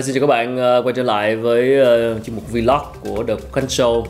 À, xin chào các bạn uh, quay trở lại với uh, chuyên mục vlog của The Cook Show.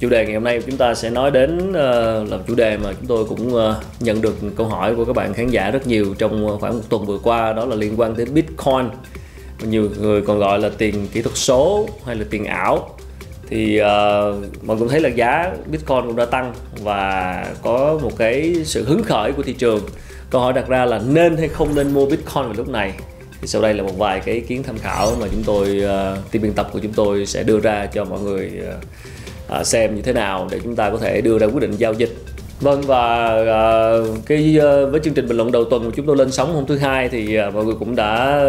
Chủ đề ngày hôm nay chúng ta sẽ nói đến uh, là chủ đề mà chúng tôi cũng uh, nhận được câu hỏi của các bạn khán giả rất nhiều trong khoảng một tuần vừa qua đó là liên quan đến Bitcoin. Nhiều người còn gọi là tiền kỹ thuật số hay là tiền ảo. Thì uh, mọi người thấy là giá Bitcoin cũng đã tăng và có một cái sự hứng khởi của thị trường. Câu hỏi đặt ra là nên hay không nên mua Bitcoin vào lúc này? Thì sau đây là một vài cái ý kiến tham khảo mà chúng tôi uh, team biên tập của chúng tôi sẽ đưa ra cho mọi người uh, xem như thế nào để chúng ta có thể đưa ra quyết định giao dịch. Vâng và uh, cái uh, với chương trình bình luận đầu tuần của chúng tôi lên sóng hôm thứ hai thì uh, mọi người cũng đã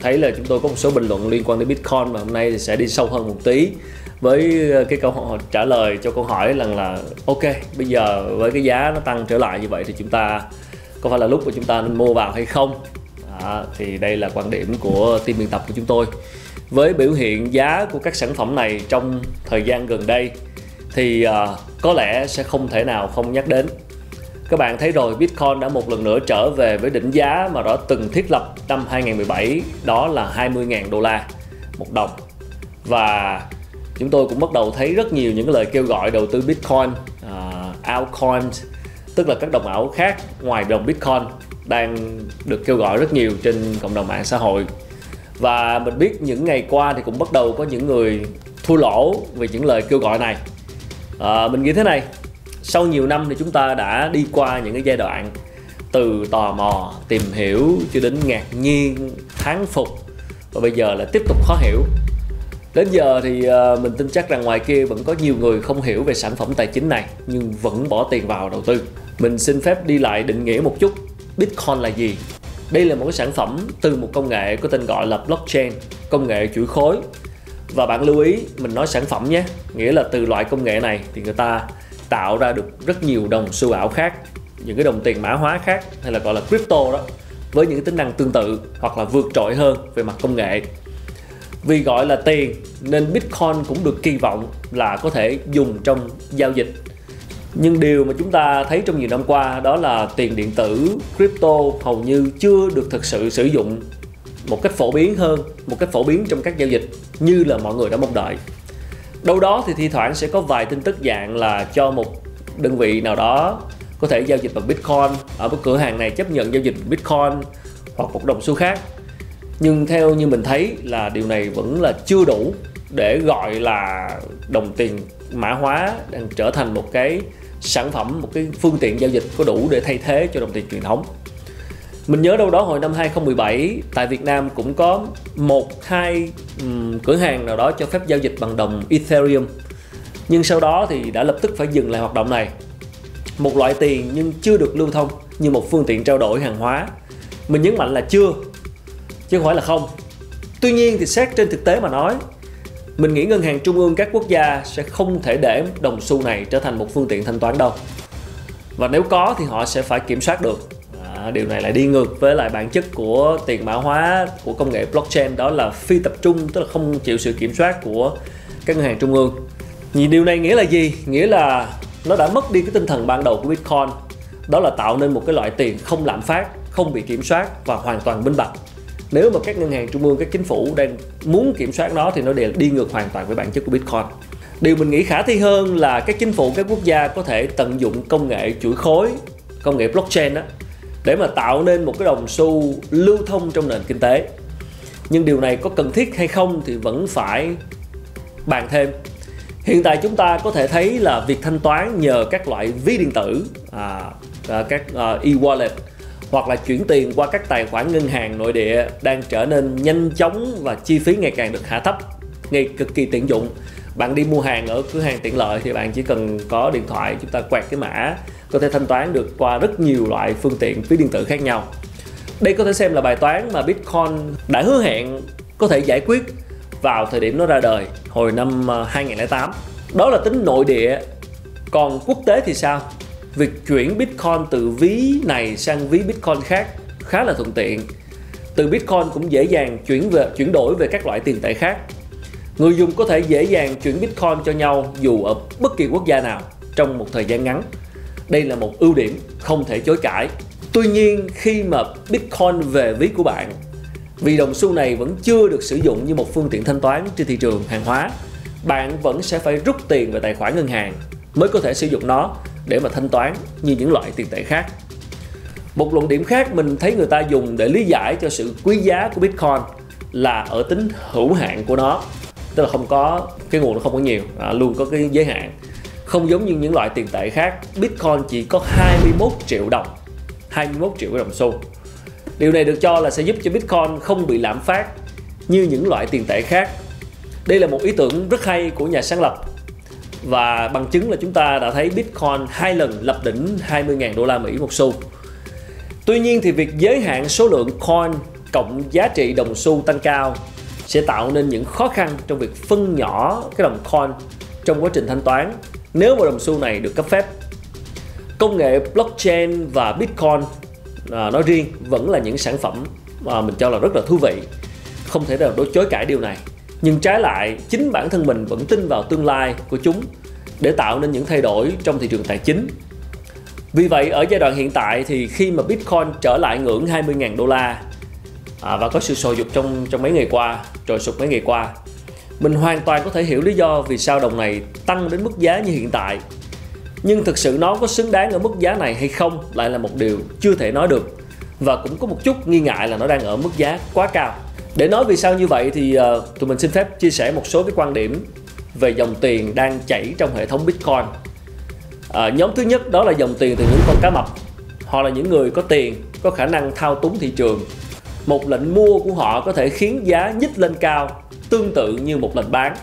thấy là chúng tôi có một số bình luận liên quan đến Bitcoin và hôm nay thì sẽ đi sâu hơn một tí với cái câu hỏi trả lời cho câu hỏi rằng là ok bây giờ với cái giá nó tăng trở lại như vậy thì chúng ta có phải là lúc mà chúng ta nên mua vào hay không? Đó, thì đây là quan điểm của team biên tập của chúng tôi. Với biểu hiện giá của các sản phẩm này trong thời gian gần đây thì uh, có lẽ sẽ không thể nào không nhắc đến. Các bạn thấy rồi Bitcoin đã một lần nữa trở về với đỉnh giá mà nó từng thiết lập năm 2017 đó là 20.000 đô la một đồng. Và chúng tôi cũng bắt đầu thấy rất nhiều những lời kêu gọi đầu tư Bitcoin, uh, altcoins tức là các đồng ảo khác ngoài đồng Bitcoin đang được kêu gọi rất nhiều trên cộng đồng mạng xã hội. Và mình biết những ngày qua thì cũng bắt đầu có những người thua lỗ vì những lời kêu gọi này. À, mình nghĩ thế này sau nhiều năm thì chúng ta đã đi qua những cái giai đoạn từ tò mò tìm hiểu cho đến ngạc nhiên thán phục và bây giờ là tiếp tục khó hiểu. Đến giờ thì à, mình tin chắc rằng ngoài kia vẫn có nhiều người không hiểu về sản phẩm tài chính này nhưng vẫn bỏ tiền vào đầu tư. Mình xin phép đi lại định nghĩa một chút. Bitcoin là gì? Đây là một cái sản phẩm từ một công nghệ có tên gọi là blockchain, công nghệ chuỗi khối. Và bạn lưu ý, mình nói sản phẩm nhé, nghĩa là từ loại công nghệ này thì người ta tạo ra được rất nhiều đồng xu ảo khác, những cái đồng tiền mã hóa khác hay là gọi là crypto đó với những tính năng tương tự hoặc là vượt trội hơn về mặt công nghệ. Vì gọi là tiền nên Bitcoin cũng được kỳ vọng là có thể dùng trong giao dịch nhưng điều mà chúng ta thấy trong nhiều năm qua đó là tiền điện tử, crypto hầu như chưa được thực sự sử dụng một cách phổ biến hơn, một cách phổ biến trong các giao dịch như là mọi người đã mong đợi. Đâu đó thì thi thoảng sẽ có vài tin tức dạng là cho một đơn vị nào đó có thể giao dịch bằng bitcoin, ở một cửa hàng này chấp nhận giao dịch bitcoin hoặc một đồng xu khác. Nhưng theo như mình thấy là điều này vẫn là chưa đủ để gọi là đồng tiền mã hóa đang trở thành một cái sản phẩm một cái phương tiện giao dịch có đủ để thay thế cho đồng tiền truyền thống. Mình nhớ đâu đó hồi năm 2017 tại Việt Nam cũng có một hai um, cửa hàng nào đó cho phép giao dịch bằng đồng Ethereum. Nhưng sau đó thì đã lập tức phải dừng lại hoạt động này. Một loại tiền nhưng chưa được lưu thông như một phương tiện trao đổi hàng hóa. Mình nhấn mạnh là chưa chứ không phải là không. Tuy nhiên thì xét trên thực tế mà nói mình nghĩ ngân hàng trung ương các quốc gia sẽ không thể để đồng xu này trở thành một phương tiện thanh toán đâu. Và nếu có thì họ sẽ phải kiểm soát được. À, điều này lại đi ngược với lại bản chất của tiền mã hóa của công nghệ blockchain đó là phi tập trung tức là không chịu sự kiểm soát của các ngân hàng trung ương. Nhìn điều này nghĩa là gì? Nghĩa là nó đã mất đi cái tinh thần ban đầu của bitcoin. Đó là tạo nên một cái loại tiền không lạm phát không bị kiểm soát và hoàn toàn minh bạch nếu mà các ngân hàng trung ương các chính phủ đang muốn kiểm soát nó thì nó đều đi ngược hoàn toàn với bản chất của bitcoin. Điều mình nghĩ khả thi hơn là các chính phủ các quốc gia có thể tận dụng công nghệ chuỗi khối công nghệ blockchain đó để mà tạo nên một cái đồng xu lưu thông trong nền kinh tế. Nhưng điều này có cần thiết hay không thì vẫn phải bàn thêm. Hiện tại chúng ta có thể thấy là việc thanh toán nhờ các loại ví điện tử à, à các uh, e-wallet hoặc là chuyển tiền qua các tài khoản ngân hàng nội địa đang trở nên nhanh chóng và chi phí ngày càng được hạ thấp, ngay cực kỳ tiện dụng. Bạn đi mua hàng ở cửa hàng tiện lợi thì bạn chỉ cần có điện thoại, chúng ta quẹt cái mã, có thể thanh toán được qua rất nhiều loại phương tiện phí điện tử khác nhau. Đây có thể xem là bài toán mà Bitcoin đã hứa hẹn có thể giải quyết vào thời điểm nó ra đời hồi năm ờ, 2008 đó là tính nội địa. Còn quốc tế thì sao? Việc chuyển Bitcoin từ ví này sang ví Bitcoin khác khá là thuận tiện. Từ Bitcoin cũng dễ dàng chuyển về chuyển đổi về các loại tiền tệ khác. Người dùng có thể dễ dàng chuyển Bitcoin cho nhau dù ở bất kỳ quốc gia nào trong một thời gian ngắn. Đây là một ưu điểm không thể chối cãi. Tuy nhiên khi mà Bitcoin về ví của bạn Vì đồng xu này vẫn chưa được sử dụng như một phương tiện thanh toán trên thị trường hàng hóa, bạn vẫn sẽ phải rút tiền về tài khoản ngân hàng mới có thể sử dụng nó để mà thanh toán như những loại tiền tệ khác. Một luận điểm khác mình thấy người ta dùng để lý giải cho sự quý giá của Bitcoin là ở tính hữu hạn của nó. Tức là không có cái nguồn nó không có nhiều à, luôn có cái giới hạn. Không giống như những loại tiền tệ khác Bitcoin chỉ có 21 triệu đồng 21 triệu cái đồng xu. Điều này được cho là sẽ giúp cho Bitcoin không bị lạm phát như những loại tiền tệ khác. Đây là một ý tưởng rất hay của nhà sáng lập và bằng chứng là chúng ta đã thấy Bitcoin hai lần lập đỉnh 20.000 đô la Mỹ một xu. Tuy nhiên thì việc giới hạn số lượng coin cộng giá trị đồng xu tăng cao sẽ tạo nên những khó khăn trong việc phân nhỏ cái đồng coin trong quá trình thanh toán nếu mà đồng xu này được cấp phép. Công nghệ blockchain và Bitcoin à, nói riêng vẫn là những sản phẩm mà mình cho là rất là thú vị. Không thể nào đối chối cãi điều này. Nhưng trái lại, chính bản thân mình vẫn tin vào tương lai của chúng để tạo nên những thay đổi trong thị trường tài chính. Vì vậy, ở giai đoạn hiện tại thì khi mà Bitcoin trở lại ngưỡng 20.000 đô la à, và có sự sôi dục trong trong mấy ngày qua trồi sụt mấy ngày qua mình hoàn toàn có thể hiểu lý do vì sao đồng này tăng đến mức giá như hiện tại nhưng thực sự nó có xứng đáng ở mức giá này hay không lại là một điều chưa thể nói được và cũng có một chút nghi ngại là nó đang ở mức giá quá cao. Để nói vì sao như vậy thì uh, tụi mình xin phép chia sẻ một số cái quan điểm về dòng tiền đang chảy trong hệ thống Bitcoin. À, nhóm thứ nhất đó là dòng tiền từ những con cá mập. Họ là những người có tiền có khả năng thao túng thị trường. Một lệnh mua của họ có thể khiến giá nhích lên cao tương tự như một lệnh bán.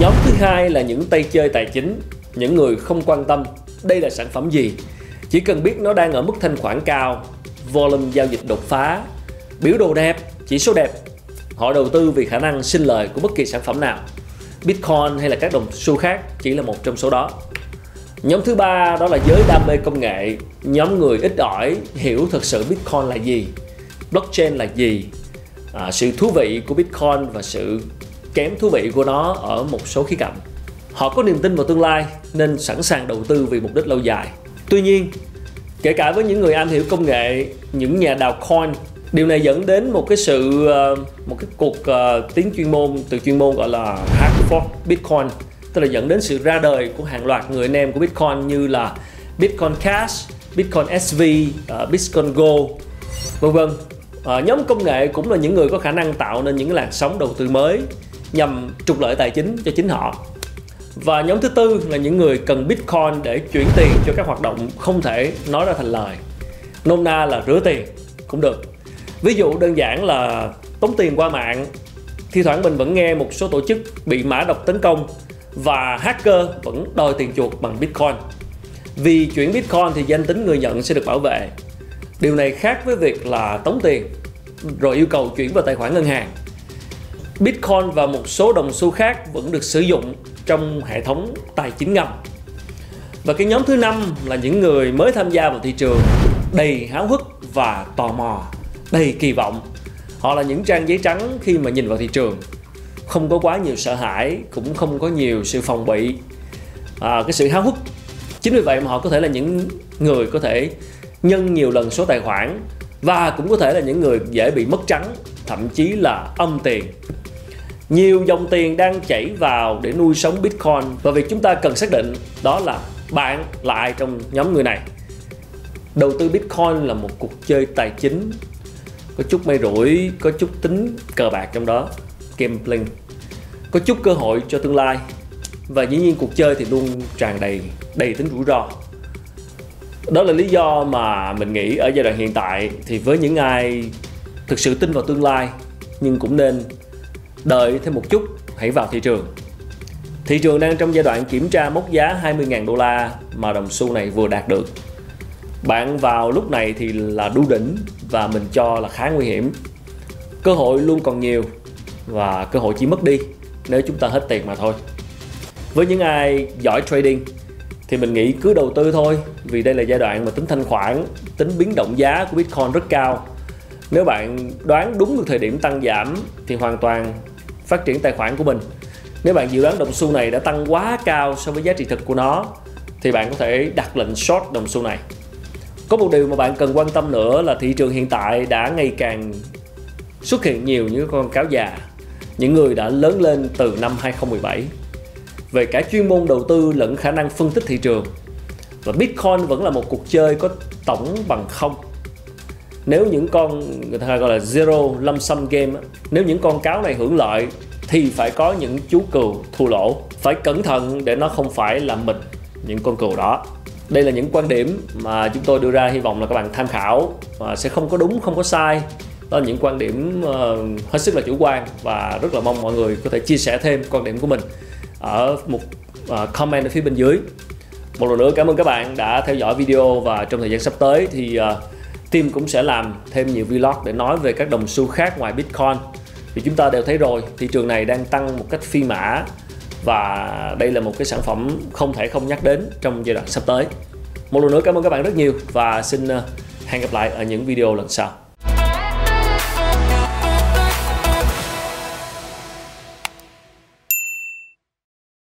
Nhóm thứ hai là những tay chơi tài chính những người không quan tâm đây là sản phẩm gì. Chỉ cần biết nó đang ở mức thanh khoản cao volume giao dịch đột phá. Biểu đồ đẹp chỉ số đẹp. Họ đầu tư vì khả năng sinh lời của bất kỳ sản phẩm nào. Bitcoin hay là các đồng xu khác chỉ là một trong số đó. Nhóm thứ ba đó là giới đam mê công nghệ. Nhóm người ít ỏi hiểu thực sự bitcoin là gì blockchain là gì. À, sự thú vị của bitcoin và sự kém thú vị của nó ở một số khía cạnh. Họ có niềm tin vào tương lai nên sẵn sàng đầu tư vì mục đích lâu dài. Tuy nhiên kể cả với những người am hiểu công nghệ những nhà đào coin điều này dẫn đến một cái sự ờ, một cái cuộc uh, tiếng chuyên môn từ chuyên môn gọi là hard fork bitcoin. Tức là dẫn đến sự ra đời của hàng loạt người anh em của bitcoin như là bitcoin cash bitcoin sv uh, ờ, bitcoin go vân vân. Uh, nhóm công nghệ cũng là những người có khả năng tạo nên những làn sóng đầu tư mới nhằm trục lợi tài chính cho chính họ và nhóm thứ tư là những người cần bitcoin để chuyển tiền cho các hoạt động không thể nói ra thành lời. Nôm na là rửa tiền, cũng được. Ví dụ đơn giản là tống tiền qua mạng, thi thoảng mình vẫn nghe một số tổ chức bị mã độc tấn công và hacker vẫn đòi tiền chuộc bằng bitcoin. Vì chuyển bitcoin thì danh tính người nhận sẽ được bảo vệ. Điều này khác với việc là tống tiền, rồi yêu cầu chuyển vào tài khoản ngân hàng. Bitcoin và một số đồng xu khác vẫn được sử dụng trong hệ thống tài chính ngầm. Và cái nhóm thứ năm là những người mới tham gia vào thị trường đầy háo hức và tò mò, đầy kỳ vọng. Họ là những trang giấy trắng khi mà nhìn vào thị trường. Không có quá nhiều sợ hãi, cũng không có nhiều sự phòng bị. À, cái sự háo hức. Chính vì vậy mà họ có thể là những người có thể nhân nhiều lần số tài khoản và cũng có thể là những người dễ bị mất trắng thậm chí là âm tiền nhiều dòng tiền đang chảy vào để nuôi sống bitcoin. Và việc chúng ta cần xác định đó là bạn là ai trong nhóm người này. Đầu tư bitcoin là một cuộc chơi tài chính, có chút may rủi, có chút tính cờ bạc trong đó. Gambling, có chút cơ hội cho tương lai. Và dĩ nhiên cuộc chơi thì luôn tràn đầy đầy tính rủi ro. Đó là lý do mà mình nghĩ ở giai đoạn hiện tại thì với những ai thực sự tin vào tương lai nhưng cũng nên đợi thêm một chút, hãy vào thị trường. Thị trường đang trong giai đoạn kiểm tra mốc giá 20.000 đô la mà đồng xu này vừa đạt được. Bạn vào lúc này thì là đu đỉnh và mình cho là khá nguy hiểm. Cơ hội luôn còn nhiều và cơ hội chỉ mất đi nếu chúng ta hết tiền mà thôi. Với những ai giỏi trading thì mình nghĩ cứ đầu tư thôi, vì đây là giai đoạn mà tính thanh khoản, tính biến động giá của bitcoin rất cao. Nếu bạn đoán đúng được thời điểm tăng giảm thì hoàn toàn phát triển tài khoản của mình. Nếu bạn dự đoán đồng xu này đã tăng quá cao so với giá trị thực của nó, thì bạn có thể đặt lệnh short đồng xu này. Có một điều mà bạn cần quan tâm nữa là thị trường hiện tại đã ngày càng xuất hiện nhiều những con cáo già, những người đã lớn lên từ năm 2017 về cả chuyên môn đầu tư lẫn khả năng phân tích thị trường, và Bitcoin vẫn là một cuộc chơi có tổng bằng không nếu những con người ta gọi là zero lump sum game nếu những con cáo này hưởng lợi thì phải có những chú cừu thua lỗ. Phải cẩn thận để nó không phải là mình những con cừu đó. Đây là những quan điểm mà chúng tôi đưa ra hy vọng là các bạn tham khảo và sẽ không có đúng không có sai. Đó là những quan điểm uh, hết sức là chủ quan và rất là mong mọi người có thể chia sẻ thêm quan điểm của mình ở một uh, comment ở phía bên dưới. Một lần nữa cảm ơn các bạn đã theo dõi video và trong thời gian sắp tới thì uh, Tim cũng sẽ làm thêm nhiều vlog để nói về các đồng xu khác ngoài bitcoin. Vì chúng ta đều thấy rồi, thị trường này đang tăng một cách phi mã và đây là một cái sản phẩm không thể không nhắc đến trong giai đoạn sắp tới. Một lần nữa cảm ơn các bạn rất nhiều và xin ờ, hẹn gặp lại ở những video lần sau.